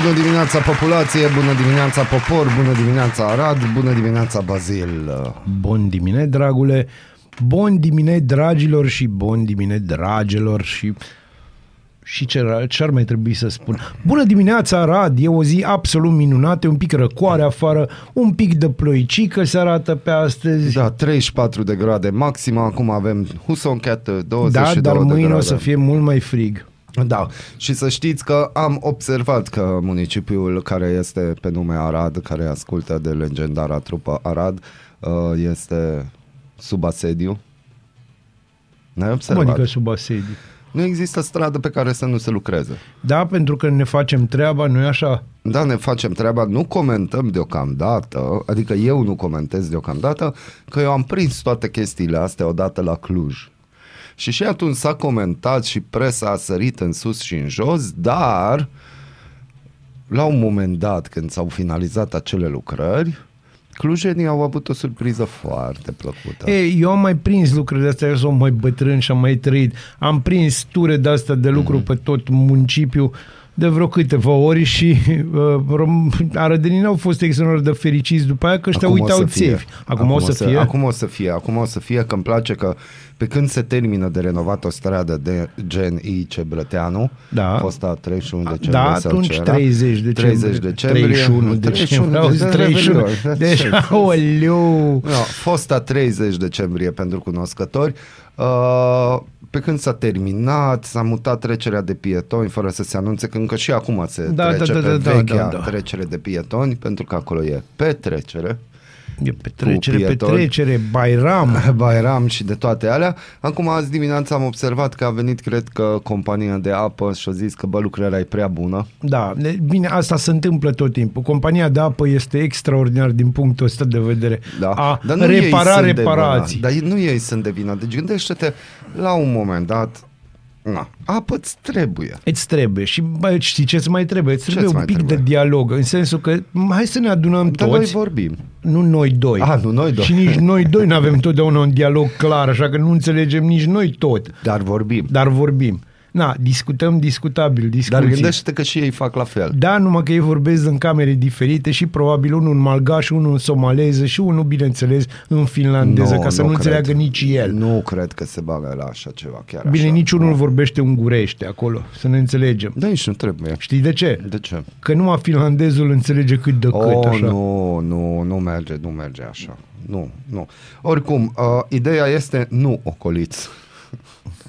Bună dimineața populație, bună dimineața popor, bună dimineața Arad, bună dimineața Bazil. Bun dimine, dragule, bun dimine, dragilor și bun dimine, dragelor și și ce, ce ar mai trebui să spun? Bună dimineața, Arad! E o zi absolut minunată, un pic răcoare afară, un pic de ploicică se arată pe astăzi. Da, 34 de grade maxim, acum avem Husoncat 22 da, dar de mâine grade. o să fie mult mai frig. Da, și să știți că am observat că municipiul care este pe nume Arad, care ascultă de legendara trupă Arad, uh, este sub asediu. Ne-ai Cum observat? adică sub asediu? Nu există stradă pe care să nu se lucreze. Da, pentru că ne facem treaba, nu-i așa? Da, ne facem treaba, nu comentăm deocamdată, adică eu nu comentez deocamdată, că eu am prins toate chestiile astea odată la Cluj. Și și atunci s-a comentat și presa a sărit în sus și în jos, dar la un moment dat, când s-au finalizat acele lucrări, clujenii au avut o surpriză foarte plăcută. Ei, eu am mai prins lucrurile astea, eu sunt mai bătrân și am mai trăit. Am prins ture de astea de lucru Mhm. mm-hmm. pe tot municipiul de vreo câteva ori și uh, rom- arădenii au fost extraordinar de fericiți după aia că ăștia Acum o uitau să fie. țevi. Acum, acum o să fie? Acum o să fie, acum o să fie, că îmi place că pe când se termină de renovat o stradă de gen I.C. Brăteanu, Da. fosta 31 decembrie da, sau atunci ce era? 30 decembrie. 30 decembrie. 31 decembrie. Auzi, 31. Deci, aoleu. No, fosta 30 decembrie pentru cunoscători. Uh, pe când s-a terminat, s-a mutat trecerea de pietoni fără să se anunțe că încă și acum se Da, trece da, da, pe da, vechea da, da. trecere de pietoni pentru că acolo e petrecere. E petrecere, pietoni. petrecere, Bairam. Bairam și de toate alea. Acum azi dimineața am observat că a venit, cred că, compania de apă și a zis că bă, lucrarea e prea bună. Da, ne- bine, asta se întâmplă tot timpul. Compania de apă este extraordinar din punctul ăsta de vedere. Da. A Dar nu repara ei sunt de reparații. vină. Dar nu ei sunt de vină. Deci gândește-te, la un moment dat, na, apă îți trebuie. Îți trebuie. Și bă, știi ce-ți mai trebuie? Îți trebuie Ce-ți un mai pic trebuie? de dialog, în sensul că m, hai să ne adunăm Dar noi toți. vorbim. Nu noi doi. Ah, nu noi doi. Și nici noi doi nu avem totdeauna un dialog clar, așa că nu înțelegem nici noi tot. Dar vorbim. Dar vorbim. Na, discutăm discutabil, discuții. Dar gândește-te că și ei fac la fel. Da, numai că ei vorbesc în camere diferite și probabil unul în malgaș, unul în somaleză și unul, bineînțeles, în finlandeză, Nu, ca să nu nu, cred. înțeleagă nici el. Nu cred că se bagă la așa ceva chiar Bine, așa. niciunul nu vorbește ungurește acolo, să ne înțelegem. Da, nici nu trebuie. Știi de ce? De ce? Că numai finlandezul înțelege cât de cât, Oh, așa. nu, nu, nu merge, nu merge așa. Nu, nu. Oricum, uh, ideea este nu ocoliți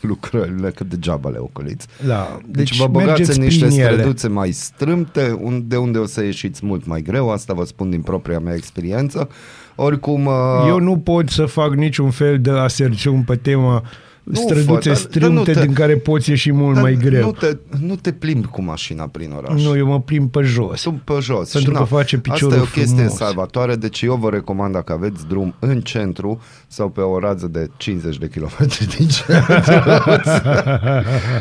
lucrările, că degeaba le ocoliți. Da, Deci, deci, deci vă băgați mergeți în niște prin ele. străduțe mai strâmte, un- de unde o să ieșiți mult mai greu, asta vă spun din propria mea experiență. Oricum, uh, Eu nu pot să fac niciun fel de aserțiuni pe tema Nu, străduțe fă, dar- dar strâmte nu te- din care poți ieși mult dar mai greu. Nu te, nu te plimbi cu mașina prin oraș. Nu, eu mă plimb pe jos. Tu pe jos. Pentru Și că face piciorul Asta e o chestie frumos. salvatoare, deci eu vă recomand dacă aveți drum în centru sau pe o rază de 50 de km din centru.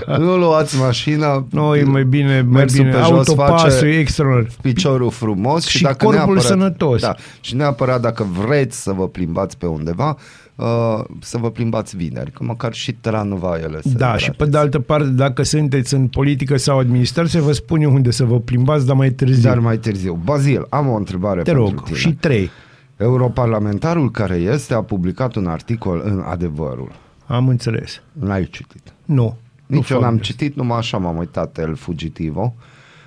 nu luați mașina, Nu, e mai bine, mai mersul bine. pe jos Autopasul face e extraordinar. piciorul frumos și, Și dacă corpul neapărat, sănătos. Da, și neapărat dacă vreți să vă plimbați pe undeva, uh, să vă plimbați vineri, că măcar și tranvaiele se Da, și pe gratează. de altă parte, dacă sunteți în politică sau administrație, vă spun eu unde să vă plimbați, dar mai târziu. Dar mai târziu. Bazil, am o întrebare Te pentru rog, tine. și trei. Europarlamentarul care este a publicat un articol în Adevărul. Am înțeles. N-ai citit. Nu. Nici nu eu fac n-am de- citit, numai așa m-am uitat El Fugitivo.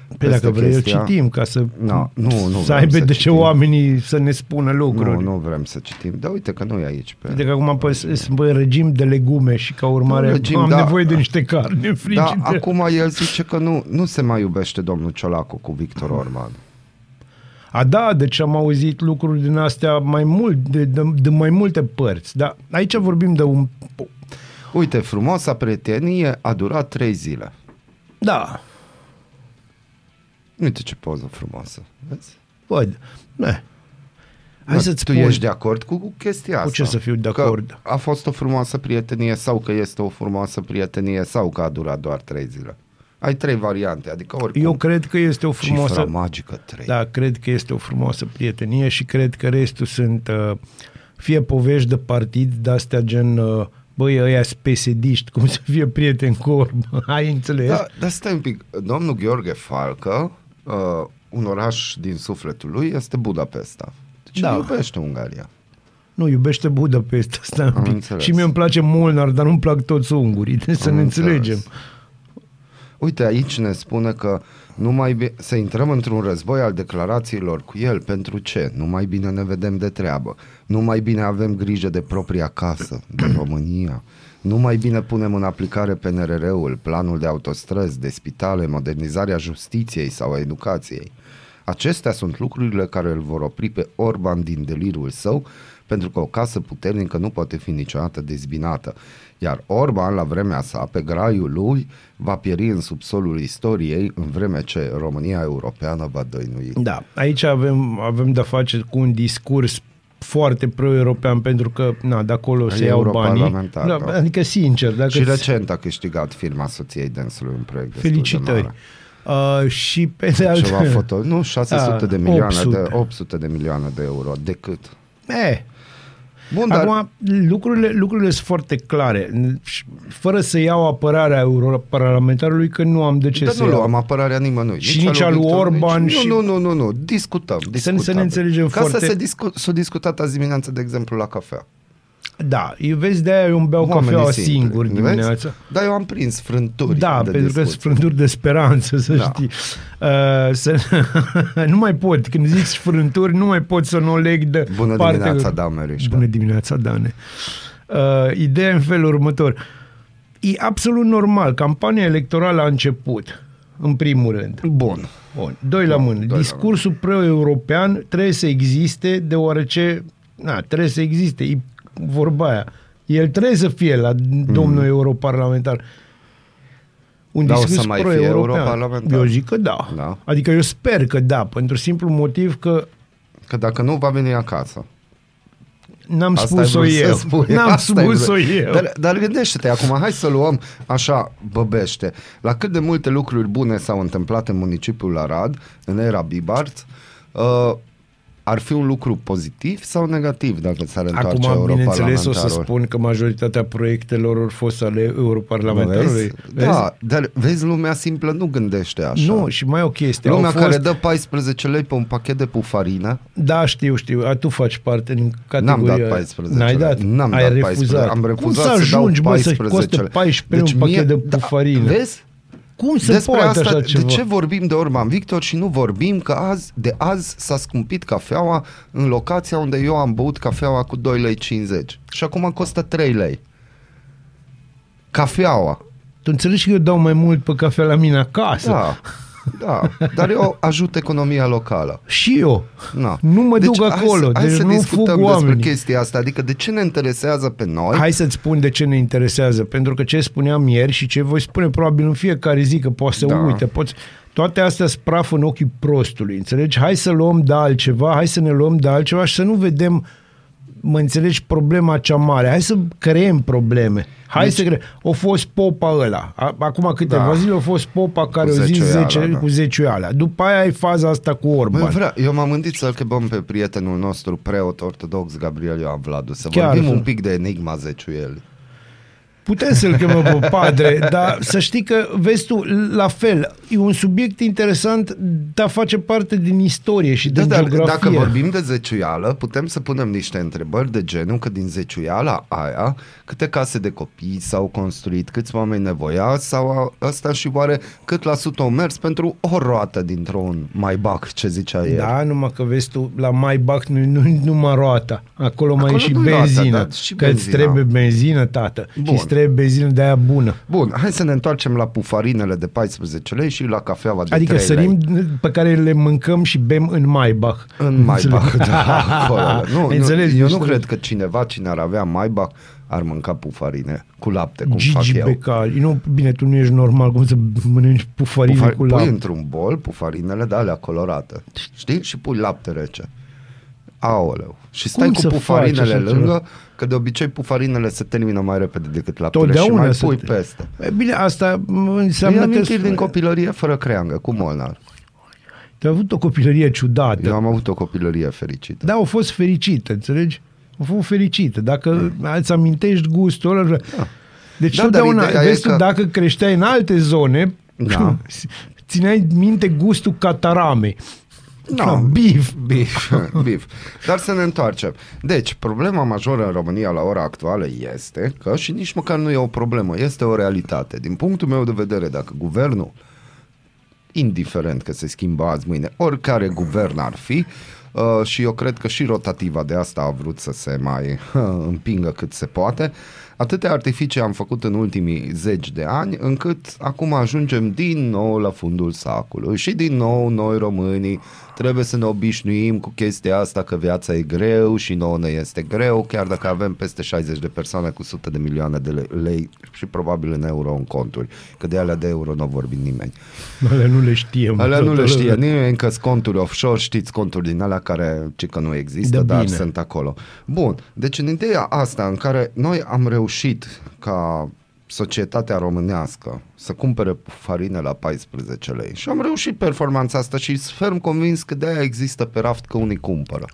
Păi peste dacă vrei, îl chestia. citim ca să, No, nu, nu să vrem aibă să de ce citim. oamenii să ne spună lucruri. Nu, nu vrem să citim. Dar uite că nu e aici. Pe... De că acum păi, sunt în regim de legume și ca urmare Nu, regim, am da. nevoie de niște carne Da, frigide. acum el zice că nu, nu se mai iubește domnul Ciolacu cu Victor Orban. A, da, deci am auzit lucruri din astea mai mult, de, de, de mai multe părți. Dar aici vorbim de un... Uite, frumoasa prietenie a durat trei zile. Da, Uite ce poză frumoasă. Vezi? văd. Ne. Hai să-ți tu spun. ești de acord cu chestia asta? ce să fiu de acord? Că a fost o frumoasă prietenie sau că este o frumoasă prietenie sau că a durat doar trei zile. Ai trei variante, adică oricum. Eu cred că este o frumoasă... Cifra magică trei. Da, cred că este o frumoasă prietenie și cred că restul sunt uh, fie povești de partid de-astea gen uh, băi, ăia spesediști, cum să fie prieten cu Orban. Ai înțeles? Da, dar stai un pic. Domnul Gheorghe Falcă, uh, un oraș din sufletul lui, este Budapesta. Deci Da. da. iubește Ungaria. Nu, iubește Budapesta, stai un Am pic. înțeles. Și mie îmi place Molnar, dar nu-mi plac toți ungurii, deci să Am ne înțeles. înțelegem. Uite, aici ne spune că nu mai bi- să intrăm într-un război al declarațiilor cu el. Pentru ce? Nu mai bine ne vedem de treabă. Nu mai bine avem grijă de propria casă, de România. Nu mai bine punem în aplicare PNRR-ul, planul de autostrăzi, de spitale, modernizarea justiției sau a educației. Acestea sunt lucrurile care îl vor opri pe Orban din delirul său, pentru că o casă puternică nu poate fi niciodată dezbinată. Iar Orban, la vremea sa, pe graiul lui, va pieri în subsolul istoriei, în vreme ce România europeană va dăinui. Da, aici avem, avem de-a face cu un discurs foarte pro-european pentru că na, de acolo se iau banii. europarlamentar, da. Adică sincer, dacă Și recent a câștigat firma soției dânsului un proiect destul felicitări. de mare. Uh, și pe de altă... Ceva foto, nu, 600 Ah, de milioane 800. de 800 de milioane de euro, decât. Eh, Bun, dar Acum, lucrurile, lucrurile sunt foarte clare. Și Fără să iau apărarea europarlamentarului, că nu am de ce Dar să nu iau. luăm apărarea nimănui. Și nici al lui Victor, Orban nici... și- Nu, nu, nu, nu, discutăm. discutăm. să ne înțelegem Ca foarte- să se discu- s-a discutat azi dimineață, de exemplu, la cafea. Da, eu vezi, de-aia eu îmi beau Oamenii cafeaua simpli, singur vezi? dimineața. Dar eu am prins frânturi Da, de pentru că sunt discuție. frânturi de speranță, să Da. știi. Uh, să, nu mai pot, când zici frânturi, nu mai pot să nu o leg de Bună partea- dimineața, da, Merișca. Bună dimineața, Dane. Uh, ideea e în felul următor. E absolut normal. Campania electorală a început, în primul rând. Bun. Bun. Doi la mână. doi la Discursul pro-european trebuie să existe, deoarece na, trebuie să existe. E vorba aia. El trebuie să fie la domnul europarlamentar. Un Dar o discurs să mai fie pro-european. europarlamentar? Eu zic că da. Da. Adică eu sper că da, pentru simplu motiv că Că dacă nu, va veni acasă. n-am Asta spus-o ai vrut să eu. spui. N-am Asta ai vrut. spus-o eu. Dar, dar gândește-te, acum hai să luăm așa, băbește, la cât de multe lucruri bune s-au întâmplat în municipiul Arad, în era Bibart, uh, ar fi un lucru pozitiv sau negativ dacă s-ar întoarce Acum, bineînțeles, o să europarlamentarul? spun că majoritatea proiectelor au fost ale europarlamentarului. Vezi? Da, dar vezi, lumea simplă nu gândește așa. Nu, și mai o chestie. Lumea au fost... care dă 14 lei pe un pachet de pufarină, Da, știu, știu. A, tu faci parte din categoria... N-am dat 14 N-ai lei. dat? N-am Ai dat refuzat. 14. Am refuzat Cum să să dau ajungi, mă, să 14 coste lei. 14 un Deci mie- pachet de da, pufarină? Vezi? Cum se Despre poate asta, așa ceva? de ce vorbim de Orban Victor și nu vorbim că azi, de azi s-a scumpit cafeaua în locația unde eu am băut cafeaua cu 2 lei 50 și acum costă 3 lei. Cafeaua. Tu înțelegi că eu dau mai mult pe cafea la mine acasă? Da. Da, dar eu ajut economia locală. Și eu. Na. Nu mă duc hai acolo, să- Hai deci să nu discutăm fug despre oamenii. chestia asta, adică de ce ne interesează pe noi? Hai să-ți spun de ce ne interesează. Pentru că ce spuneam ieri și ce voi spune probabil în fiecare zi, că poți să Da. uite, poți... Toate astea sunt praf în ochii prostului, înțelegi? Hai să luăm de altceva, hai să ne luăm de altceva și să nu vedem, mă înțelegi, problema cea mare. Hai să creăm probleme. Hai Deci- să creăm. O fost popa ăla. A- Acum câteva Da. zile a fost popa care Cu o zis zeciuiala, 10 da. cu zeciuiala. După aia ai faza asta cu Orban. Bă, vrea, eu m-am gândit să-l chemăm pe prietenul nostru preot ortodox Gabriel Ioan Vladu Să Chiar vorbim să- un pic de enigma zeciuielii Putem să-l chemăm pe padre, dar să știi că, vezi tu, la fel, e un subiect interesant, dar face parte din istorie și Da, din dar geografie. dacă vorbim de zeciuială, putem să punem niște întrebări de genul că din zeciuiala aia, câte case de copii s-au construit, câți oameni nevoiați sau a- ăsta și oare cât la sută au mers pentru o roată dintr-un Maybach, ce zicea el. Da, numai că vezi tu, la Maybach nu, nu numai roata, acolo, mai e Acolo și nu-i roata, benzină, da, și că îți benzina. trebuie benzină, tată, Bun. și îți trebuie benzină de aia bună. Bun, hai să ne întoarcem la pufarinele de 14 lei și la cafeaua de Adică 3 sărim lei. pe care le mâncăm și bem în Maybach. În Maybach, Înțelegi? da, acolo. Nu, Înțelegi? nu, eu Niște- nu cred că cineva, cine ar avea Maybach, ar mânca pufarine cu lapte, cum fac Gigi eu. Becali. Nu, bine, tu nu ești normal cum să mănânci pufarine Pufar, cu pui lapte. într-un bol pufarinele de alea colorate, știi? Și pui lapte rece. Aoleu. Și stai Cum cu să pufarinele faci așa lângă, ceva? că de obicei pufarinele se termină mai repede decât laptele și Totdeauna mai se pui te- peste. E bine, asta m, Îi înseamnă că... amintiri din copilărie fără creangă, cu Molnar. Tu ai avut o copilărie ciudată. Eu am avut o copilărie fericită. Da, au fost fericite, înțelegi? Au fost fericite. Dacă îți amintești gustul ăla... Deci Da, da, dar totdeauna, ideea e vezi tu, că- dacă creșteai în alte zone, Da. țineai minte gustul cataramei. Da. Da, bif. Bif, bif. Dar să ne întoarcem. Deci, problema majoră în România la ora actuală este că, și nici măcar nu e o problemă, este o realitate. Din punctul meu de vedere, dacă guvernul, indiferent că se schimbă azi, mâine, oricare guvern ar fi, uh, și eu cred că și rotativa de asta a vrut să se mai uh, împingă cât se poate, atâtea artificii am făcut în ultimii zeci de ani, încât acum ajungem din nou la fundul sacului și din nou noi românii trebuie să ne obișnuim cu chestia asta că viața e greu și nouă ne este greu, chiar dacă avem peste 60 de persoane cu sute de milioane de le- lei și probabil în euro în conturi, că de alea de euro nu vorbim nimeni. Alea nu le știe. mă, Alea nu toată le știe lumea. nimeni că sunt conturi offshore, știți conturi din alea care ci că nu există, De dar bine. sunt acolo. Bun, deci în ideea asta în care noi am reușit ca societatea românească să cumpere farine la 14 lei și am reușit performanța asta și sunt ferm convins că de-aia există pe raft că unii cumpără.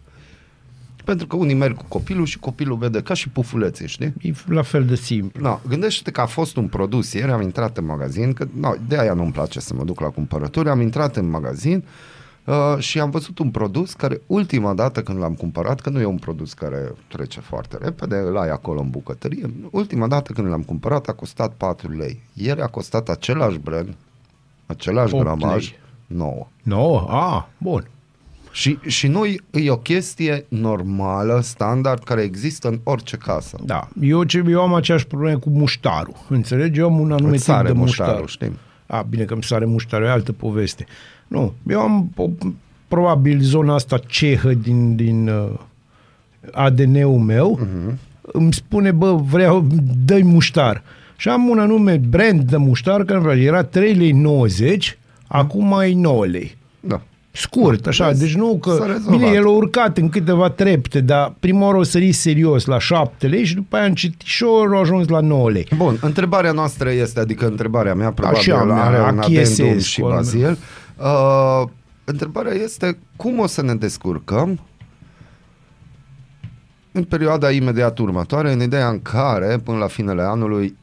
Pentru că unii merg cu copilul și copilul vede ca și pufuleții, știi? E la fel de simplu. No, gândește-te că a fost un produs, ieri am intrat în magazin, că no, de aia nu-mi place să mă duc la cumpărături, am intrat în magazin uh, și am văzut un produs care ultima dată când l-am cumpărat, că nu e un produs care trece foarte repede, îl ai acolo în bucătărie, ultima dată când l-am cumpărat a costat 4 lei. Ieri a costat același brand, același 8 gramaj, lei. 9. No, a, bun. Și, și nu e o chestie normală, standard, care există în orice casă. Da. Eu, ce, eu am aceeași probleme cu muștarul. Înțelegi? Eu am un anume Îți tip sare de muștarul, muștar. știm. A, bine că îmi sare muștarul, e altă poveste. Nu, eu am o, probabil zona asta cehă din, din uh, ADN-ul meu, uh-huh. îmi spune, bă, vreau, dă muștar. Și am un anume brand de muștar, care era 3 lei 90, acum e 9 lei. Da. Scurt, așa, Vezi? deci nu că... S-a rezolvat. Bine, el a urcat în câteva trepte, dar prima oară o sări serios la 7 lei și după aia încetișor a ajuns la 9 lei. Bun, întrebarea noastră este, adică întrebarea mea probabil Așa, are mea, un achiesez adendum și cu al meu. Bazil. Uh, întrebarea este cum o să ne descurcăm în perioada imediat următoare, în ideea în care, până la finele anului,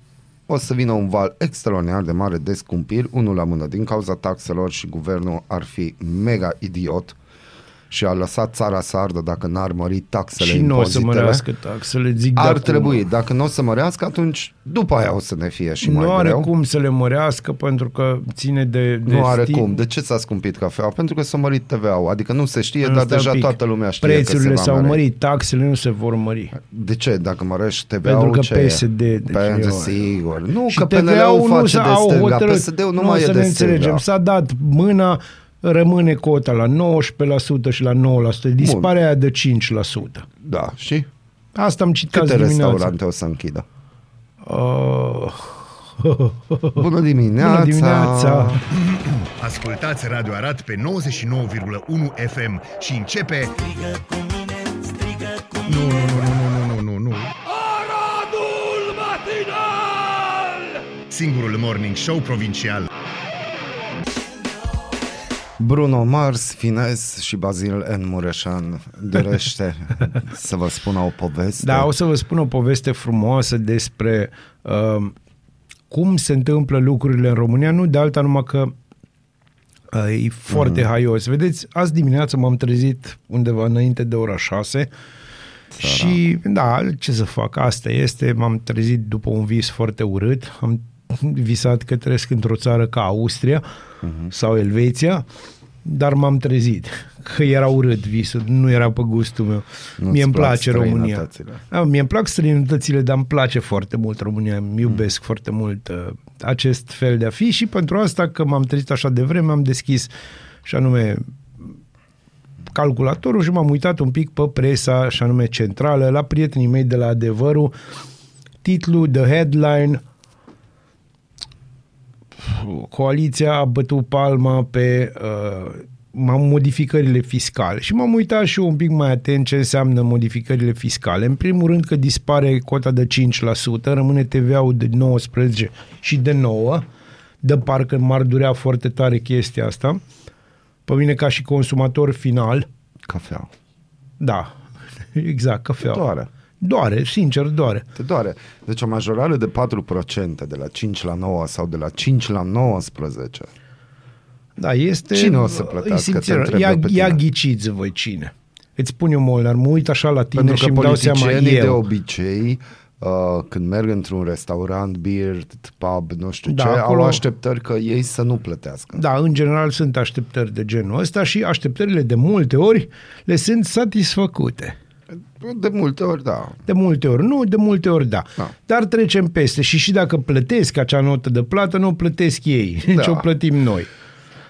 o să vină un val extraordinar de mare de scumpiri, unul la mână, din cauza taxelor și guvernul ar fi mega idiot și a lăsat țara să ardă dacă n-ar mări taxele, și nu o să impozitele. mărească taxele, zic de Ar acum. trebui, dacă nu o să mărească, atunci după aia o să ne fie și mai nu are greu. cum să le mărească pentru că ține de, de Nu are stil- cum. De ce s-a scumpit cafeaua? Pentru că s-a mărit TVA-ul. Adică nu se știe, dar Stai un deja pic. toată lumea știe Prețurile că se va s-au mări. mărit, taxele nu se vor mări. De ce? Dacă mărești TVA-ul, Pentru că ce e? PSD, deci Pentru eu- sigur. Nu, Și că TVA-ul PNL-ul nu face s-a- de au stânga. hotărât- PSD-ul nu nu, mai e să de ne înțelegem. stânga. S-a dat mâna, rămâne cota la 19% și la 9%. Dispare aia de 5%. Da, și? Asta am citit Câte azi dimineața. restaurante o să închidă? Uh, Bună dimineața! Bună dimineața! Ascultați Radio Arat pe 99,1 FM și începe... Nu, nu, nu, nu, nu, nu, nu, nu. Aradul Matinal! Singurul morning show provincial. Bruno Mars, Fines și Bazil N. Mureșan dorește să vă spună o poveste. Da, o să vă spun o poveste frumoasă despre uh, cum se întâmplă lucrurile în România, nu de alta numai că uh, e foarte mm-hmm. haios. Vedeți, azi dimineață m-am trezit undeva înainte de ora 6 și, da, ce să fac, asta este, m-am trezit după un vis foarte urât, am visat că trăiesc într-o țară ca Austria uh-huh. sau Elveția, dar m-am trezit că era urât visul, nu era pe gustul meu. Nu-ți Mie îmi plac place România. străinătățile. Da, mie îmi plac străinătățile, dar îmi place foarte mult România, îmi iubesc mm. foarte mult uh, acest fel de a fi și pentru asta că m-am trezit așa de vreme, am deschis și anume calculatorul și m-am uitat un pic pe presa și anume centrală, la prietenii mei de la Adevărul, titlul, the headline, coaliția a bătut palma pe uh, m-am modificările fiscale și m-am uitat și eu un pic mai atent ce înseamnă modificările fiscale. În primul rând că dispare cota de 5%, rămâne TVA-ul de 19 și de 9, de parcă m-ar durea foarte tare chestia asta. Pe mine ca și consumator final, Cafea. da, exact, cafea. Doare. Doare, sincer, doare. Te doare. Deci o majorare de 4% de la 5 la 9 sau de la 5 la 19. Da, este... Cine o să plătească, îi te întreb ia, eu pe ia tine. ghiciți voi cine. Îți spun eu, Molnar, mă uit așa la tine Pentru și că îmi dau seama politicienii de eu. obicei, uh, când merg într-un restaurant, beer, pub, nu știu Da, ce, acolo- au așteptări că ei să nu plătească. Da, în general sunt așteptări de genul ăsta și așteptările de multe ori le sunt satisfăcute. De multe ori, da. De multe ori nu, de multe ori da. Da. Dar trecem peste și și dacă plătesc acea notă de plată, nu o plătesc ei, Da. ci o plătim noi.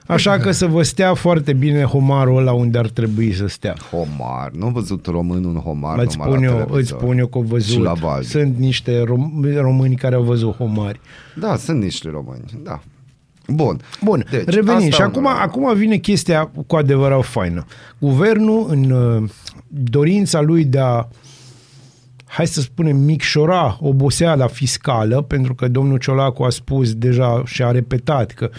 Așa că să vă stea foarte bine homarul ăla unde ar trebui să stea. Homar. Nu am văzut român un homar Îți numai spun, la eu, televizor. îți spun eu că au Și văzut. la Valdi. Sunt niște rom- români care au văzut homari. Da, sunt niște români, da. Bun. Bun, Deci, deci, revenim. asta Și un acum, român. acum vine chestia cu adevărat faină. Guvernul, în uh, dorința lui de a hai să spunem, micșora oboseala fiscală, pentru că domnul Ciolacu a spus deja și a repetat că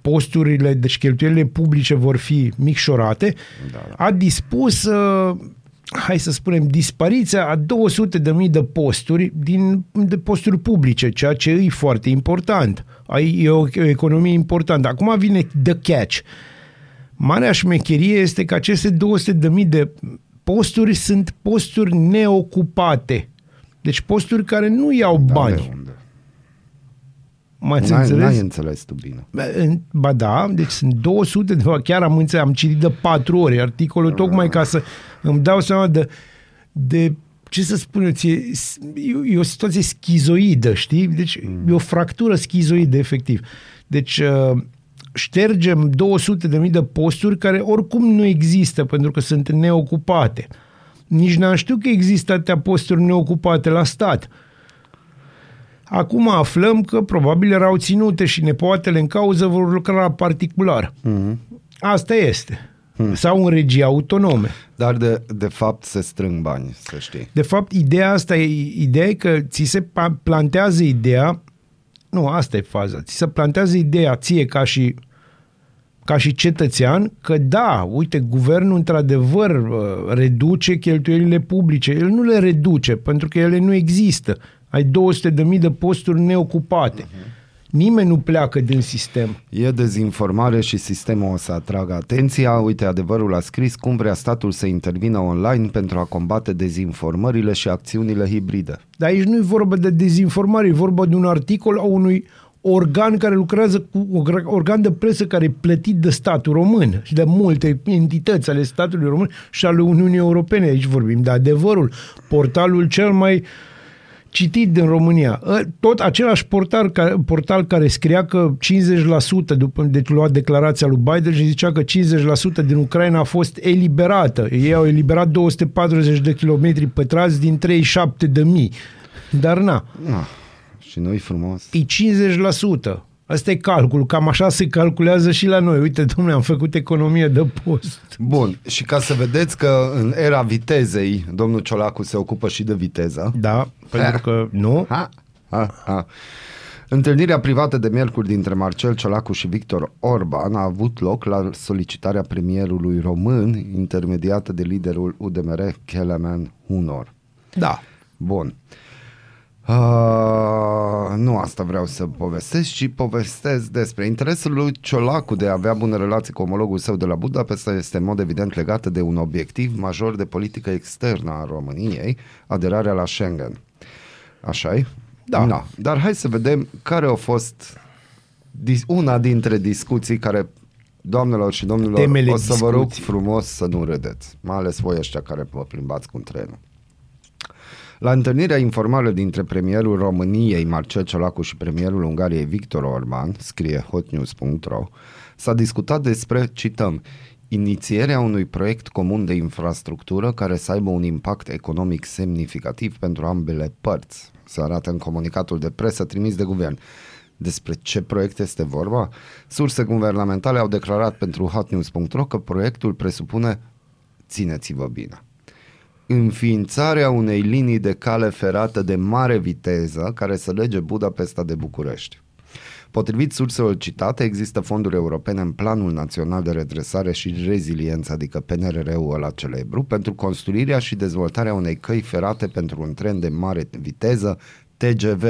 posturile, deci cheltuielile publice vor fi micșorate, Da, da. a dispus, uh, hai să spunem, dispariția a 200 de mii de posturi din de posturi publice, ceea ce e foarte important. Ai, e o, o economie importantă. Acum vine the catch. Marea șmecherie este că aceste 200 de mii de posturi sunt posturi neocupate. Deci posturi care nu iau Da, bani. de unde? M-ați N-ai, înțeles? n-ai înțeles tu bine. În- Ba da, deci sunt 200 de chiar am înțeles, am citit de patru ori articolul tocmai ca să îmi dau seama de, de ce să spun eu, ție, e, e o situație schizoidă, știi? Deci mm. e o fractură schizoidă, efectiv. Deci uh, ștergem 200 de mii de posturi care oricum nu există pentru că sunt neocupate. Nici n-am știut că există atâtea posturi neocupate la stat. Acum aflăm că probabil erau ținute și nepoatele în cauză vor lucra la particular. Mm-hmm. Asta este. Mm. Sau în regii autonome. Dar de, de fapt se strâng bani, să știi. De fapt, ideea asta e, ideea e că ți se pa- plantează ideea, nu, asta e faza, ți se plantează ideea ție ca și ca și cetățean, că da, uite, guvernul într-adevăr uh, reduce cheltuielile publice. El nu le reduce, pentru că ele nu există. Ai 200 de mii de posturi neocupate. Nimeni nu pleacă din sistem. E dezinformare și sistemul o să atragă atenția. Uite, adevărul a scris cum vrea statul să intervină online pentru a combate dezinformările și acțiunile hibride. Dar aici nu e vorba de dezinformare, e vorba de un articol a unui organ care lucrează cu organ de presă care e plătit de statul român și de multe entități ale statului român și ale Uniunii Europene. Aici vorbim de adevărul, portalul cel mai citit din România. Ă, Tot același portal care, portal care scria că 50% după deci lua declarația lui Biden și zicea că 50% din Ucraina a fost eliberată. Ei au eliberat 240 de kilometri pătrați din 37 de mii. Dar na, Na, și nu-i frumos. e 50%. Asta e calculul, cam așa se calculează și la noi. Uite, domnule, am făcut economie de post. Bun, și ca să vedeți că în era vitezei, domnul Ciolacu se ocupă și de viteză. Da, pentru că nu. Ha, ha, ha. Întâlnirea privată de miercuri dintre Marcel Ciolacu și Victor Orban a avut loc la solicitarea premierului român, intermediată de liderul UDMR, Kelemen Hunor. Da. Bun. Uh, nu asta vreau să povestesc, ci povestesc despre interesul lui Ciolacu de a avea bune relații cu omologul său de la Budapesta este în mod evident legată de un obiectiv major de politică externă a României, aderarea la Schengen. așa e? Da. Na. Dar hai să vedem care a fost dis- una dintre discuții care Doamnelor și domnilor, Temele o să vă rog discuții. frumos să nu râdeți, mai ales voi ăștia care vă plimbați cu trenul. La întâlnirea informală dintre premierul României, Marcel Ciolacu, și premierul Ungariei, Victor Orban, scrie hotnews.ro, s-a discutat despre, cităm, inițierea unui proiect comun de infrastructură care să aibă un impact economic semnificativ pentru ambele părți, se arată în comunicatul de presă trimis de guvern. Despre ce proiect este vorba? Surse guvernamentale au declarat pentru hotnews.ro că proiectul presupune, țineți-vă bine, înființarea unei linii de cale ferată de mare viteză care să lege Budapesta de București. Potrivit surselor citate, există fonduri europene în Planul Național de Redresare și Reziliență, adică PNRR-ul ăla celebru, pentru construirea și dezvoltarea unei căi ferate pentru un tren de mare viteză TGV,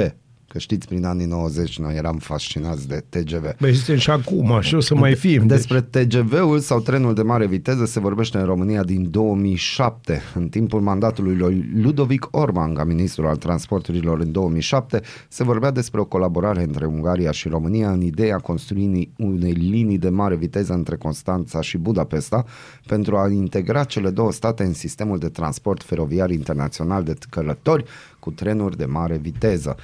Că știți, prin anii 90 noi eram fascinați de TGV. Băi, suntem și acum, și o să mai fim. Despre TGV-ul sau trenul de mare viteză se vorbește în România din 2007. În timpul mandatului lui Ludovic Orban, ca ministrul al transporturilor în 2007, se vorbea despre o colaborare între Ungaria și România în ideea construirii unei linii de mare viteză între Constanța și Budapesta pentru a integra cele două state în sistemul de transport feroviar internațional de călători cu trenuri de mare viteză.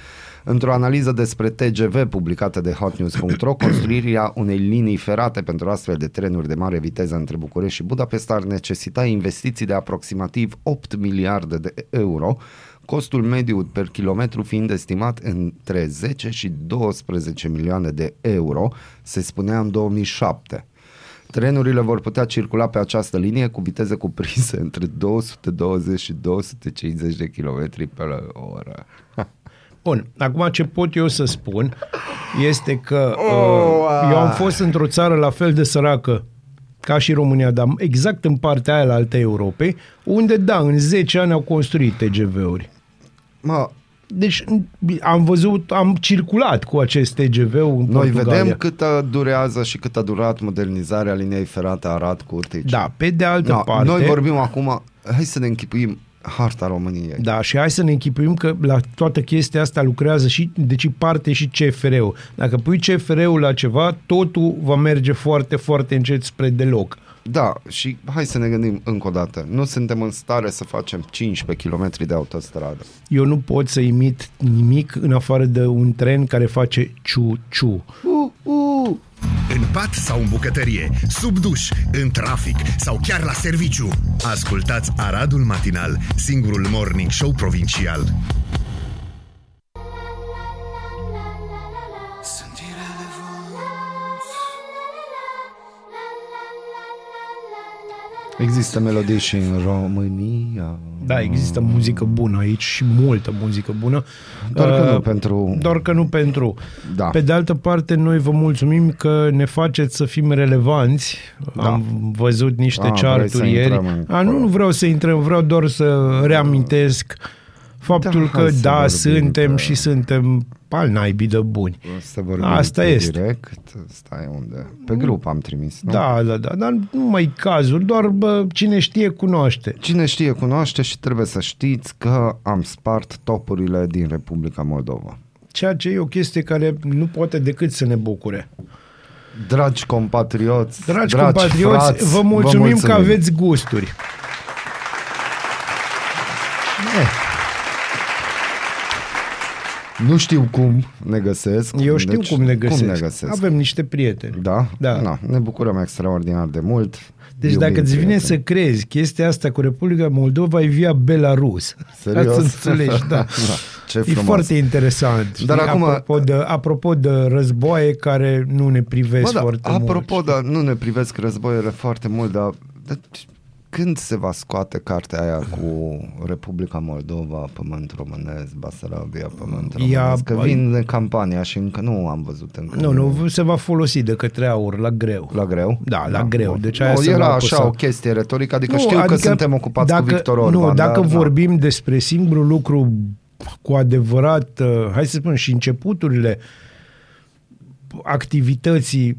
Într-o analiză despre TGV publicată de hotnews.ro, construirea unei linii ferate pentru astfel de trenuri de mare viteză între București și Budapesta ar necesita investiții de aproximativ 8 miliarde de euro, costul mediu per kilometru fiind estimat între 10 și 12 milioane de euro, se spunea în 2007. Trenurile vor putea circula pe această linie cu viteze cuprinse între 220 și 250 de km pe oră. Bun, acum ce pot eu să spun este că uh, eu am fost într-o țară la fel de săracă ca și România, dar exact în partea aia la alte Europei, unde, da, în 10 ani au construit TGV-uri. Mă, Deci am văzut, am circulat cu acest TGV-ul în noi Portugalia. vedem cât durează și cât a durat modernizarea liniei ferate Arad cu Urtici. Da, pe de altă Da, parte... Noi vorbim acum, hai să ne închipuim harta României. Da, și hai să ne închipuim că la toată chestia asta lucrează și, deci parte și CFR-ul. Dacă pui CFR-ul la ceva, totul va merge foarte, foarte încet spre deloc. Da, și hai să ne gândim încă o dată. Nu suntem în stare să facem 15 km de autostradă. Eu nu pot să imit nimic în afară de un tren care face ciu-ciu. Uh, uh. În pat sau în bucătărie, sub duș, în trafic sau chiar la serviciu. Ascultați Aradul Matinal, singurul morning show provincial. Există melodii și în România. Da, există muzică bună aici și multă muzică bună. Doar că Uh, nu pentru... Doar că nu pentru. Da. Pe de altă parte, noi vă mulțumim că ne faceți să fim relevanți. Da. Am văzut niște Ah, vreți să cearturi ieri. intrăm în- A, nu, nu vreau să intrăm, vreau doar să reamintesc faptul Da, că hai să da, vorbim suntem pe- și suntem al naibii de buni. Să vorbim Asta pe este. direct. Stai unde? Pe grup am trimis, nu? Da, da, da, dar nu mai cazul, doar bă, cine știe cunoaște. Cine știe cunoaște și trebuie să știți că am spart topurile din Republica Moldova. Ceea ce e o chestie care nu poate decât să ne bucure. Dragi compatrioți, Dragi, compatrioți, frați, vă mulțumim, că aveți gusturi. Nu știu cum ne găsesc. Eu știu cum ne găsesc. Cum ne găsesc? Avem niște prieteni. Da? Da. Na, ne bucurăm extraordinar de mult. Deci Iubim dacă îți vine prieteni. să crezi chestia asta cu Republica Moldova e via Belarus. Serios? Ca să înțelegi, da. Da, ce e frumos. foarte interesant. Dar știi? acum- Apropo de, apropo de războaie care nu ne privesc Bă, da, foarte apropo, mult. dar nu ne privesc războiele foarte mult, dar, dar când se va scoate cartea aia cu Republica Moldova, Pământ Românesc, Basarabia, Pământ Ea- Românesc? Că vin de campania și încă nu am văzut încă. Nu, nu, se va folosi de către aur la greu. La greu? Da, la greu. bun. Deci aia Nu, se va era apăsa. așa o chestie retorică, adică știu că suntem ocupați dacă, cu Victor Orban. Nu, dacă dar, da. vorbim despre singurul lucru cu adevărat, uh, hai să spunem, și începuturile activității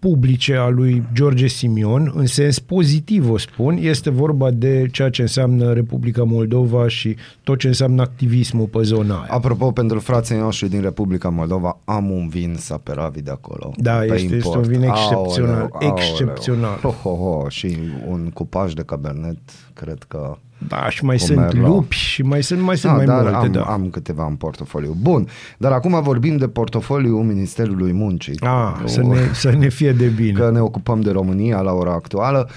publice a lui George Simion, în sens pozitiv o spun, este vorba de ceea ce înseamnă Republica Moldova și tot ce înseamnă activismul pe zona aia. Apropo, pentru frații noștri din Republica Moldova, am un vin Saperavi de acolo. Da, pe este- este import. un vin excepțional, Aoleu, excepțional. Ho, ho, ho. Și un cupaj de cabernet, cred că... Da, și mai Cu sunt Merlot. lupi și mai sunt, mai sunt Ah, mai dar multe, am, da. am câteva în portofoliu. Bun, dar acum vorbim de portofoliul Ministerului Muncii. Ah, Nu- să ne, să ne fie de bine. că ne ocupăm de România la ora actuală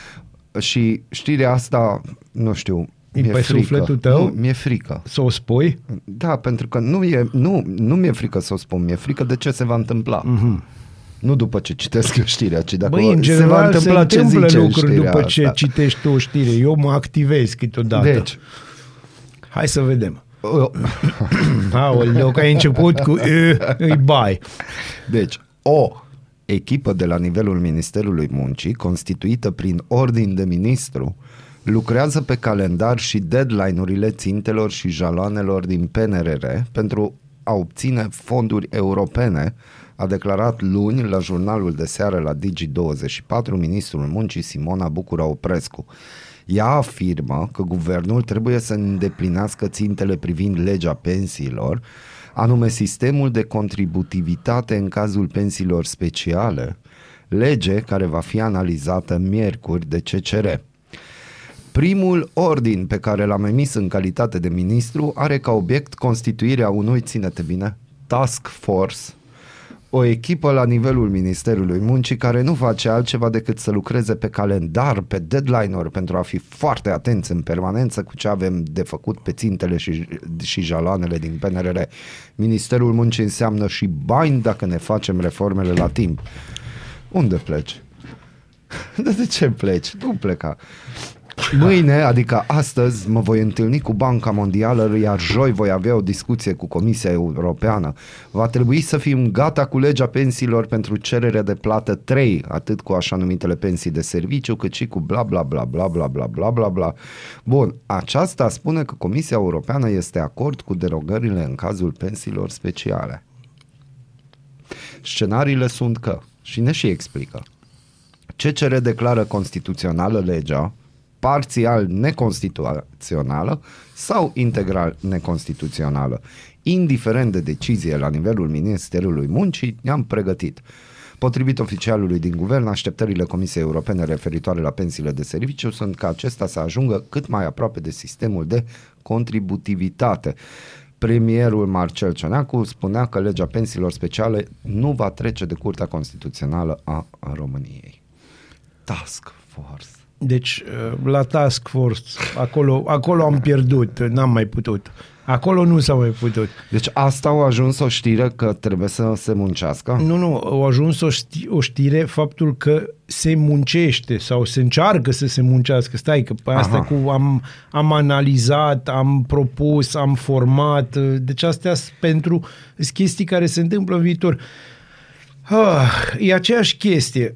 și știrea asta, nu știu, E pe sufletul tău? Nu, mi-e frică. Să o spui? Da, pentru că nu, e, nu, nu mi-e frică să o spun, mi-e frică de ce se va întâmpla. Mm-hmm. Nu după ce citesc eu știrea, ci dacă Băi, în se va general se întâmpla ce întâmplă zice în lucruri știrea după asta. ce citești tu o știre. Eu mă activez câteodată. Deci, Hai să vedem. o- Aoleu, că ai început cu e, îi bai. Deci, o echipă de la nivelul Ministerului Muncii, constituită prin ordin de ministru, lucrează pe calendar și deadline-urile țintelor și jaloanelor din PNRR pentru a obține fonduri europene, a declarat luni la jurnalul de seară la Digi24 ministrul muncii Simona Bucura Oprescu. Ea afirmă că guvernul trebuie să îndeplinească țintele privind legea pensiilor, anume sistemul de contributivitate în cazul pensiilor speciale, lege care va fi analizată miercuri de CCR. Primul ordin pe care l-am emis în calitate de ministru are ca obiect constituirea unui, ține-te bine, task force, o echipă la nivelul Ministerului Muncii care nu face altceva decât să lucreze pe calendar, pe deadline-uri pentru a fi foarte atenți în permanență cu ce avem de făcut pe țintele și, și jaloanele din PNRR. Ministerul Muncii înseamnă și bani dacă ne facem reformele la timp. Unde pleci? De, de ce pleci? Nu pleca. Mâine, adică astăzi, mă voi întâlni cu Banca Mondială, iar joi voi avea o discuție cu Comisia Europeană. Va trebui să fim gata cu legea pensiilor pentru cererea de plată 3, atât cu așa numitele pensii de serviciu, cât și cu bla bla bla bla bla bla bla bla bla. Bun, aceasta spune că Comisia Europeană este acord cu derogările în cazul pensiilor speciale. Scenariile sunt că, și ne și explică, CCR declară constituțională legea, parțial neconstituțională sau integral neconstituțională. Indiferent de decizie la nivelul Ministerului Muncii, ne-am pregătit. Potrivit oficialului din guvern, așteptările Comisiei Europene referitoare la pensiile de serviciu sunt ca acesta să ajungă cât mai aproape de sistemul de contributivitate. Premierul Marcel Ciuneacu spunea că legea pensiilor speciale nu va trece de Curtea Constituțională a, a României. Task Force. Deci, la Task Force, acolo, acolo am pierdut, n-am mai putut. Acolo nu s-a mai putut. Deci asta au ajuns o știre că trebuie să se muncească? Nu, nu, au ajuns o, ști, o știre faptul că se muncește sau se încearcă să se muncească. Stai că pe asta Aha. cu am, am analizat, am propus, am format. Deci astea sunt pentru sunt chestii care se întâmplă în viitor. Ah, e aceeași chestie.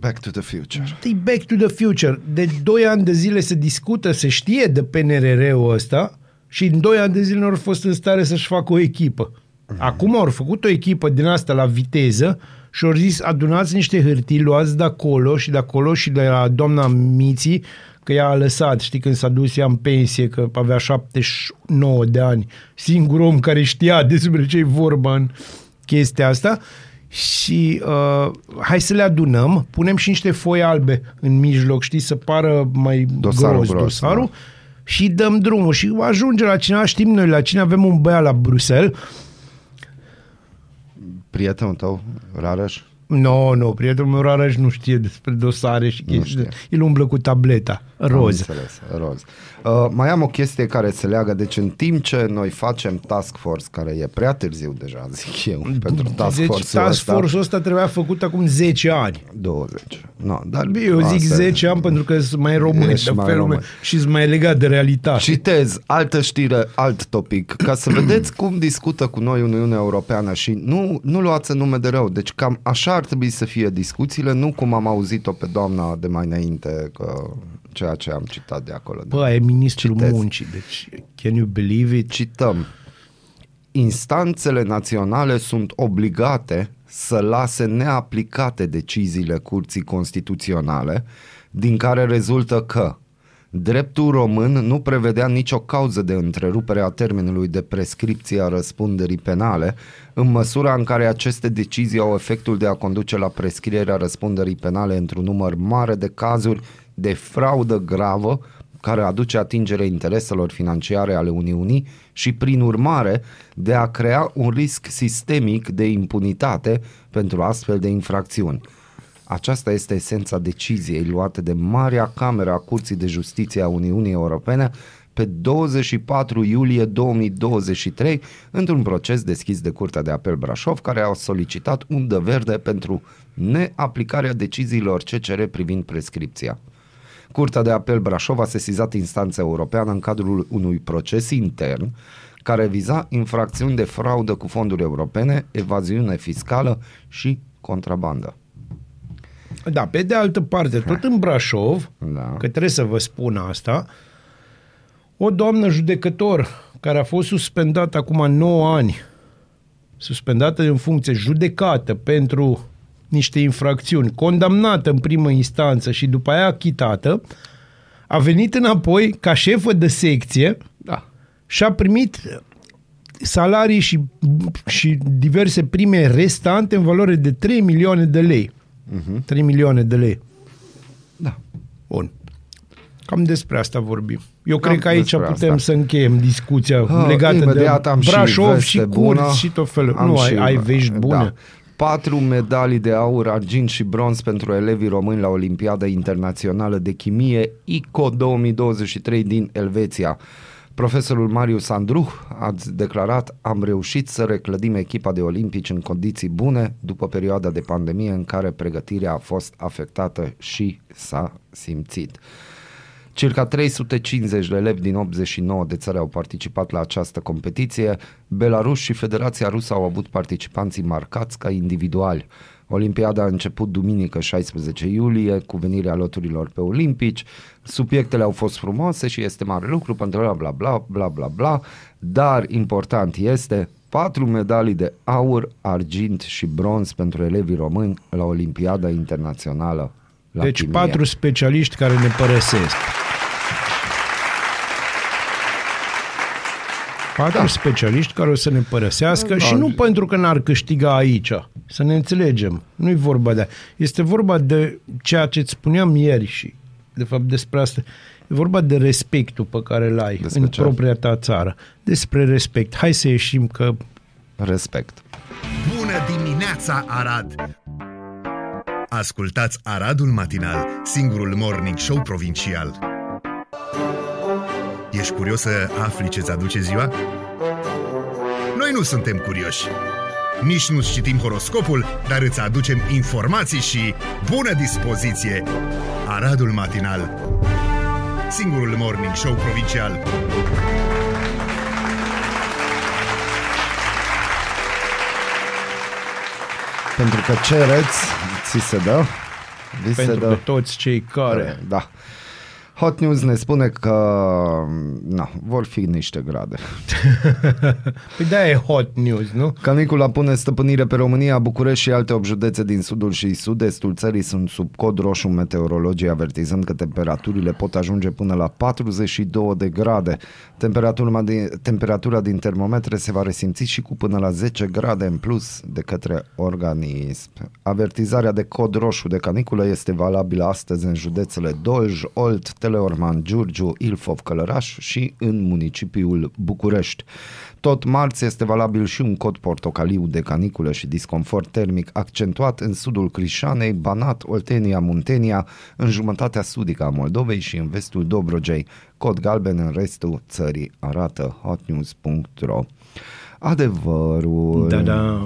Back to the future. E back to the future. De 2 ani de zile se discută, se știe de PNRR-ul ăsta și în 2 ani de zile nu au fost în stare să-și facă o echipă. Acum au făcut o echipă din asta la viteză și au zis adunați niște hârtii, luați de acolo și de acolo și de la doamna Miții, că ea a lăsat, știi, când s-a dus ea în pensie, că avea 79 de ani, singur om care știa despre ce e vorba în chestia asta și uh, hai să le adunăm, punem și niște foi albe în mijloc, știi, să pară mai Dosarul gros, gros, dosarul da. și dăm drumul și ajunge la cineva, știm noi la cine avem un băiat la Bruxelles, Prietenul tău, Rareș? Nu, no, nu, no, prietenul meu Rareș nu știe despre dosare și chestii. știe. El umblă cu tableta, Am roz. înțeles, roz. Uh, mai am o chestie care se leagă, deci în timp ce noi facem task force, care e prea târziu deja, zic eu, pentru task deci force-ul task ăsta, force-ul ăsta trebuia făcut acum 10 ani. 20. No, dar Eu zic asta- 10 ani pentru că sunt mai români Ești de mai felul român. meu și sunt mai legat de realitate. Citez altă știre, alt topic, ca să vedeți cum discută cu noi Uniunea Europeană și nu, nu luați în nume de rău. Deci cam așa ar trebui să fie discuțiile, nu cum am auzit-o pe doamna de mai înainte, că ceea ce am citat de acolo. Bă, e ministrul Citez. muncii, deci can you believe it? Cităm. Instanțele naționale sunt obligate să lase neaplicate deciziile Curții Constituționale, din care rezultă că dreptul român nu prevedea nicio cauză de întrerupere a termenului de prescripție a răspunderii penale, în măsura în care aceste decizii au efectul de a conduce la prescrierea răspunderii penale într-un număr mare de cazuri de fraudă gravă care aduce atingere intereselor financiare ale Uniunii și, prin urmare, de a crea un risc sistemic de impunitate pentru astfel de infracțiuni. Aceasta este esența deciziei luate de Marea Cameră a Curții de Justiție a Uniunii Europene pe 24 iulie 2023 într-un proces deschis de Curtea de Apel Brașov care a solicitat undă verde pentru neaplicarea deciziilor CCR privind prescripția. Curtea de Apel Brașov a sesizat instanța europeană în cadrul unui proces intern care viza infracțiuni de fraudă cu fonduri europene, evaziune fiscală și contrabandă. Da, pe de altă parte, tot în Brașov, Da. că trebuie să vă spun asta, o doamnă judecător care a fost suspendată acum 9 ani, suspendată în funcție, judecată pentru niște infracțiuni, condamnată în primă instanță și după aia achitată, a venit înapoi ca șefă de secție Da. și a primit salarii și, și diverse prime restante în valoare de 3 milioane de lei. Uh-huh. 3 milioane de lei. Da. Bun. Cam despre asta vorbim. Eu Cam cred că aici despre putem asta. să încheiem discuția Ah, legată imediat de am și Brașov veste și, bună. curți și tot felul. Am nu, și- ai, ai vești bune. Da. Patru medalii de aur, argint și bronz pentru elevii români la Olimpiada Internațională de Chimie ICO 2023 din Elveția. Profesorul Marius Andruh a declarat am reușit să reclădim echipa de olimpici în condiții bune după perioada de pandemie în care pregătirea a fost afectată și s-a simțit. Circa 350 de elevi din 89 de țări au participat la această competiție. Belarus și Federația Rusă au avut participanții marcați ca individuali. Olimpiada a început duminică 16 iulie cu venirea loturilor pe olimpici. Subiectele au fost frumoase și este mare lucru pentru bla bla bla bla bla bla, dar important este patru medalii de aur, argint și bronz pentru elevii români la Olimpiada Internațională la deci chimie. patru specialiști care ne părăsesc. Patru da. specialiști care o să ne părăsească Da. și nu pentru că n-ar câștiga aici. Să ne înțelegem. Nu-i vorba de Este vorba de ceea ce îți spuneam ieri și de fapt despre asta. E vorba de respectul pe care îl ai Despre în ce? propria ta țară. Despre respect. Hai să ieșim că Respect. Bună dimineața, Arad! Ascultați Aradul Matinal, singurul morning show provincial. Ești curios să afli ce-ți aduce ziua? Noi nu suntem curioși. Nici nu citim horoscopul, dar îți aducem informații și bună dispoziție! Aradul Matinal, singurul morning show provincial. Pentru că cereți, ți se dă. Vi se pentru dă. că toți cei care... Da. Hot News ne spune că na, vor fi niște grade. Păi da, e hot news, nu? Canicula pune stăpânire pe România, București și alte 8 județe din sudul și sud-estul țării sunt sub cod roșu meteorologii avertizând că temperaturile pot ajunge până la 42 de grade. Temperatura din, temperatura din termometre se va resimți și cu până la 10 grade în plus de către organism. Avertizarea de cod roșu de caniculă este valabilă astăzi în județele Dolj, Olt, Teleorman, Giurgiu, Ilfov, Călăraș și în municipiul București. Tot marți este valabil și un cod portocaliu de caniculă și disconfort termic accentuat în sudul Crișanei, Banat, Oltenia, Muntenia, în jumătatea sudică a Moldovei și în vestul Dobrogei. Cod galben în restul țării, arată hotnews.ro. Adevărul. Da, da.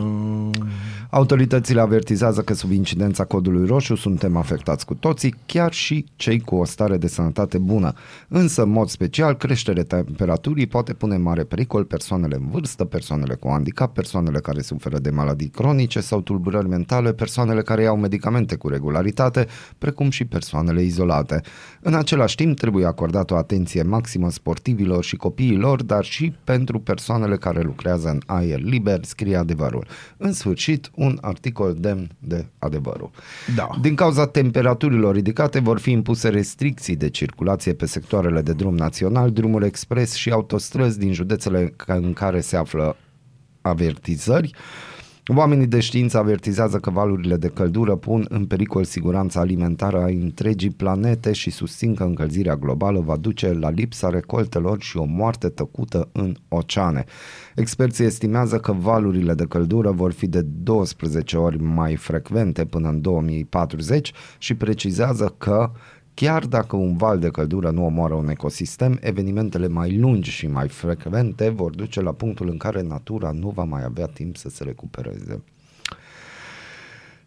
Autoritățile avertizează că sub incidența codului roșu suntem afectați cu toții, chiar și cei cu o stare de sănătate bună. Însă, în mod special, creșterea temperaturii poate pune în mare pericol persoanele în vârstă, persoanele cu handicap, persoanele care suferă de maladii cronice sau tulburări mentale, persoanele care iau medicamente cu regularitate, precum și persoanele izolate. În același timp, trebuie acordat o atenție maximă sportivilor și copiilor, dar și pentru persoanele care lucrează în aer liber, scrie adevărul. În sfârșit, un articol demn de adevărul. Da. Din cauza temperaturilor ridicate vor fi impuse restricții de circulație pe sectoarele de drum național, drumuri expres și autostrăzi din județele ca- în care se află avertizări. Oamenii de știință avertizează că valurile de căldură pun în pericol siguranța alimentară a întregii planete și susțin că încălzirea globală va duce la lipsa recoltelor și o moarte tăcută în oceane. Experții estimează că valurile de căldură vor fi de 12 ori mai frecvente până în 2040 și precizează că Chiar dacă un val de căldură nu omoară un ecosistem, evenimentele mai lungi și mai frecvente vor duce la punctul în care natura nu va mai avea timp să se recupereze.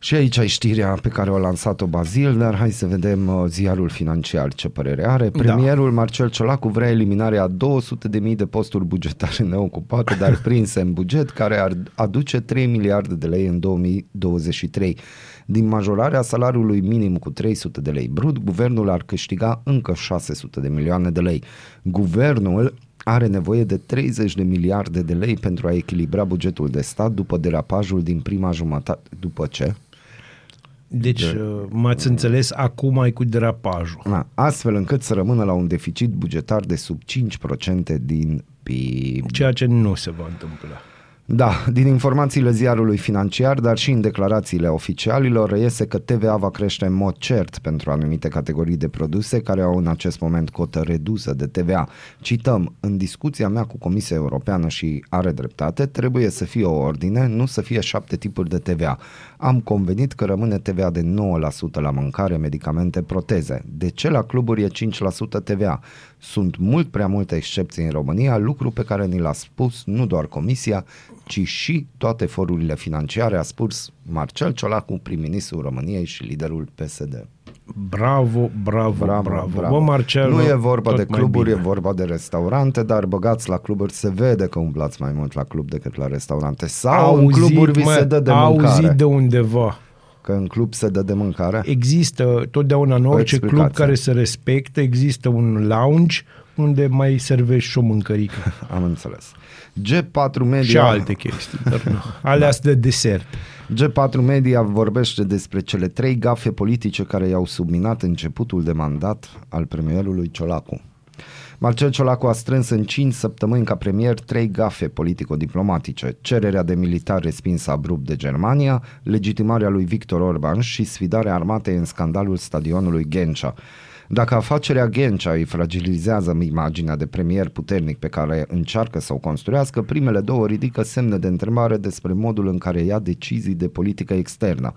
Și aici ai știrea pe care o lansat-o Bazil, dar hai să vedem uh, ziarul financiar ce părere are. Premierul da. Marcel Ciolacu vrea eliminarea 200.000 de posturi bugetare neocupate, dar prinse în buget, care ar aduce 3 miliarde de lei în 2023. Din majorarea salariului minim cu 300 de lei brut, guvernul ar câștiga încă 600 de milioane de lei. Guvernul are nevoie de 30 de miliarde de lei pentru a echilibra bugetul de stat după derapajul din prima jumătate. După ce? Deci de... Uh, m-ați înțeles acum mai cu derapajul. A, astfel încât să rămână la un deficit bugetar de sub 5% din PIB. Ceea ce nu se va întâmpla. Da, din informațiile ziarului financiar, dar și în declarațiile oficialilor, reiese că TVA va crește în mod cert pentru anumite categorii de produse care au în acest moment cotă redusă de TVA. Cităm, în discuția mea cu Comisia Europeană și are dreptate, trebuie să fie o ordine, nu să fie șapte tipuri de TVA. Am convenit că rămâne TVA de 9% la mâncare, medicamente, proteze. De ce la cluburi e 5% TVA? Sunt mult prea multe excepții în România, lucru pe care ni l-a spus nu doar Comisia, ci și toate forurile financiare, a spus Marcel Ciolacu, prim-ministrul României și liderul PSD. Bravo, bravo, bravo, bravo. bravo. Bă, Marcel, nu e vorba de cluburi, e vorba de restaurante, dar băgați la cluburi se vede că umblați mai mult la club decât la restaurante. Sau auzit, în cluburi vi se dă de mâncare. Auzit de undeva. Că în club se dă de mâncare? Există, totdeauna în orice club care se respectă, există un lounge unde mai servești și o mâncărică. Am înțeles. G4 Media... Și alte chestii, dar nu. Alea da. de desert. G4 Media vorbește despre cele trei gafe politice care i-au subminat începutul de mandat al premierului Ciolacu. Marcel Ciolacu a strâns în 5 săptămâni ca premier trei gafe politico-diplomatice, cererea de militar respinsă abrupt de Germania, legitimarea lui Victor Orban și sfidarea armatei în scandalul stadionului Ghencea. Dacă afacerea Ghencea îi fragilizează imaginea de premier puternic pe care încearcă să o construiască, primele două ridică semne de întrebare despre modul în care ia decizii de politică externă.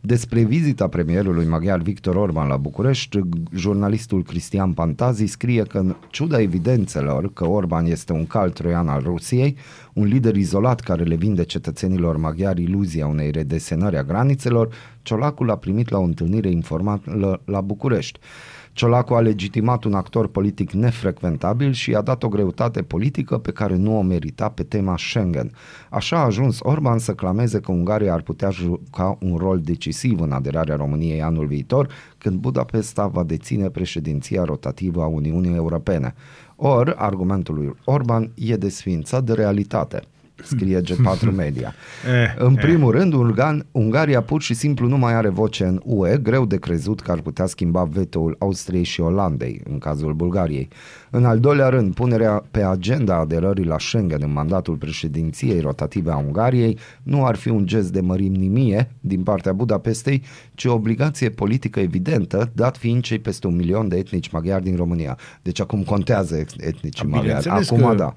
Despre vizita premierului maghiar Victor Orban la București, jurnalistul Cristian Pantazi scrie că în ciuda evidențelor că Orban este un cal troian al Rusiei, un lider izolat care le vinde cetățenilor maghiari iluzia unei redesenări a granițelor, Ciolacul a primit la o întâlnire informală la București. Ciolacu a legitimat un actor politic nefrecventabil și i-a dat o greutate politică pe care nu o merita pe tema Schengen. Așa a ajuns Orban să clameze că Ungaria ar putea juca un rol decisiv în aderarea României anul viitor, când Budapesta va deține președinția rotativă a Uniunii Europene. Or, argumentul lui Orban e desfințat de realitate scrie G4 Media. Eh, în eh. primul eh. rând, Ungan, Ungaria pur și simplu nu mai are voce în UE, greu de crezut că ar putea schimba veto-ul Austriei și Olandei, în cazul Bulgariei. În al doilea rând, punerea pe agenda aderării la Schengen în mandatul președinției rotative a Ungariei nu ar fi un gest de mărimnimie din partea Budapestei, ci o obligație politică evidentă, dat fiind cei peste un milion de etnici maghiari din România. Deci acum contează etnici maghiari. Acum că... da.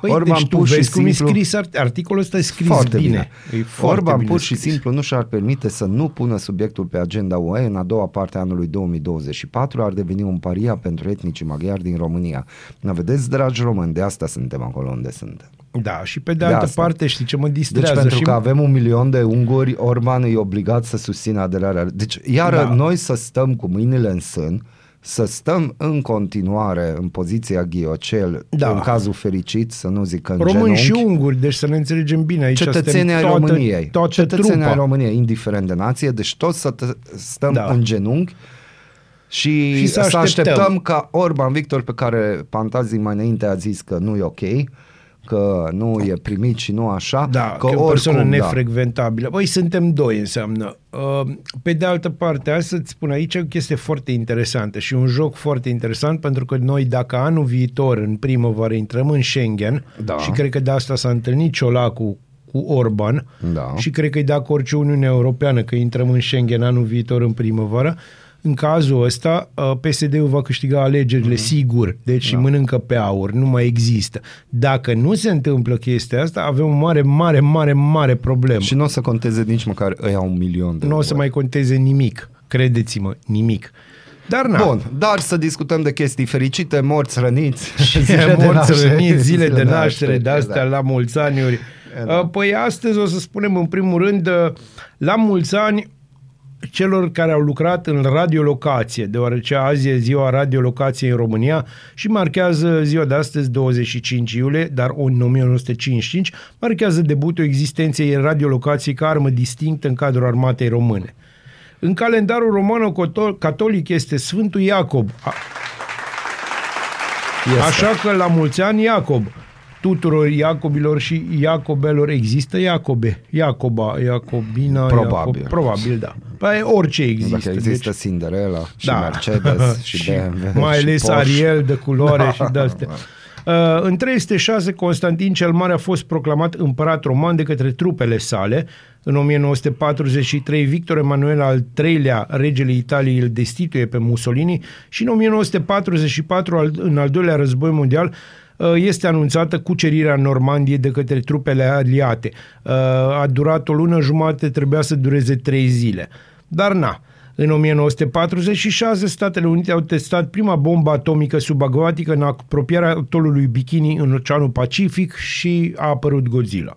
Păi, Orban deci tu vezi simplu, cum e scris articolul ăsta, e scris foarte bine. bine. E foarte Orban bine pur și scris. simplu nu și-ar permite să nu pună subiectul pe agenda UE în a doua parte a anului 2024, ar deveni un paria pentru etnicii maghiari din România. Nu vedeți, dragi români, de asta suntem acolo unde suntem. Da, și pe de, de altă asta. parte, știi ce mă distrează? Deci pentru și... că avem un milion de unguri, Orban e obligat să susțină aderarea. Deci, iară da. noi să stăm cu mâinile în sân, să stăm în continuare în poziția ghiocel, da. în cazul fericit, să nu zic în Români genunchi. și unguri, deci să ne înțelegem bine. Aici Cetățenii ai României. Cetățenii ai României, indiferent de nație, deci toți să stăm da. în genunchi și, și să, așteptăm. să așteptăm ca Orban Victor, pe care Pantazii mai înainte a zis că nu e ok, că nu e primit și nu așa. Da, că, că o persoană da. nefrecventabilă. Păi suntem doi înseamnă. Uh, pe de altă parte, hai să-ți spun aici o chestie foarte interesantă și un joc foarte interesant pentru că noi dacă anul viitor în primăvară intrăm în Schengen da. și cred că de asta s-a întâlnit Ciolacu cu Orban Da. și cred că e de acord și Uniunea Europeană că intrăm în Schengen anul viitor în primăvară. În cazul ăsta, uh, PSD-ul va câștiga alegerile Mhm. sigur, deci da. mănâncă pe aur, nu mai există. Dacă nu se întâmplă chestia asta, avem o mare, mare, mare, mare problemă. Și nu o să conteze nici măcar ăia un milion de nu o să euro. mai conteze nimic, credeți-mă, nimic. Dar na, Bun, dar să discutăm de chestii fericite, morți, răniți. zile de morți naștere, răniți, zile de naștere, de da. astea la mulți ani. Da. Păi astăzi o să spunem în primul rând uh, la mulți ani celor care au lucrat în radiolocație, deoarece azi e ziua radiolocației în România și marchează ziua de astăzi, 25 iulie, dar în 1955, marchează debutul existenței radiolocației ca armă distinctă în cadrul armatei române. În calendarul romano-catolic este Sfântul Iacob. A- Este. Așa că la mulți ani Iacob. Tuturor Iacobilor și Iacobelor există Iacobe. Iacoba, Iacobina, Probabil. Iacob, probabil, da. Păi orice există. Dacă există deci, Cinderella și da. Mercedes și, BMW mai și ales Porsche. Ariel de culoare și de astea. Uh, în 306, Constantin cel Mare a fost proclamat împărat roman de către trupele sale. În 1943, Victor Emanuel al III-lea, regele Italiei, îl destituie pe Mussolini și în 1944, al- în al doilea război mondial, uh, este anunțată cucerirea Normandiei de către trupele aliate. Uh, A durat o lună jumate, trebuia să dureze trei zile. Dar na, în 1946, Statele Unite au testat prima bombă atomică subacvatică în apropierea atolului Bikini în Oceanul Pacific și a apărut Godzilla.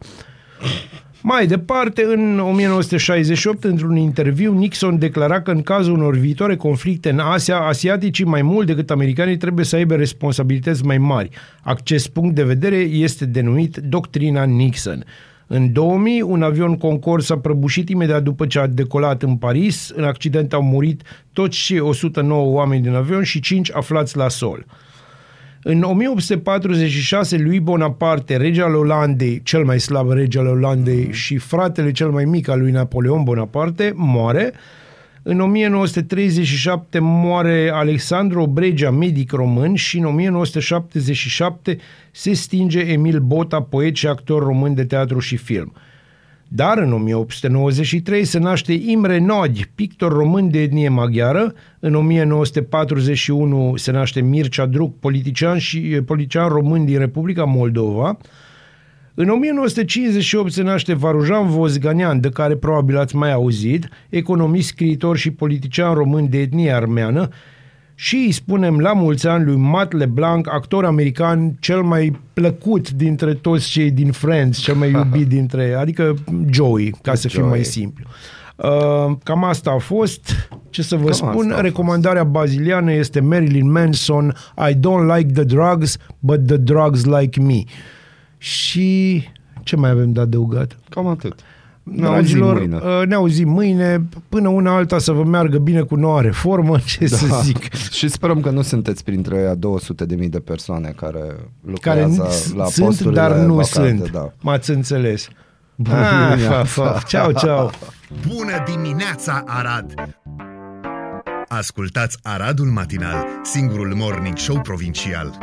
Mai departe, în 1968, într-un interviu, Nixon declara că în cazul unor viitoare conflicte în Asia, asiaticii mai mult decât americanii trebuie să aibă responsabilități mai mari. Acest punct de vedere este denumit doctrina Nixon. În 2000, un avion Concorde s-a prăbușit imediat după ce a decolat în Paris. În accident au murit toți cei 109 oameni din avion și 5 aflați la sol. În 1846, lui Bonaparte, rege al Olandei, cel mai slab rege al Olandei și fratele cel mai mic al lui Napoleon Bonaparte, moare. În 1937 moare Alexandru Obregea, medic român și în 1977 se stinge Emil Bota, poet și actor român de teatru și film. Dar în 1893 se naște Imre Nagy, pictor român de etnie maghiară. În 1941 se naște Mircea Druc, politician și politician român din Republica Moldova. În 1958 se naște Varujan Vozganian, de care probabil ați mai auzit, economist, scriitor și politician român de etnie armeană, și îi spunem la mulți ani lui Matt LeBlanc, actor american cel mai plăcut dintre toți cei din Friends, cel mai iubit dintre, adică Joey, ca să fim Joey. mai simplu. Uh, cam asta a fost. Ce să vă Cam spun, asta a fost. recomandarea baziliană este Marilyn Manson, I don't like the drugs, but the drugs like me. Și ce mai avem de adăugat? Cam atât. Ne auzim Dragilor, mâine. uh, ne auzim mâine. Până una alta să vă meargă bine cu noua reformă, ce da. să zic. Și sperăm că nu sunteți printre aia 200 de mii de persoane care Care lucrează la sunt, posturile dar nu vacante, sunt. Da. M-ați înțeles. Bună Ah, dimineața. fa, fa. Ceau, ceau. Bună dimineața, Arad! Ascultați Aradul Matinal, singurul morning show provincial.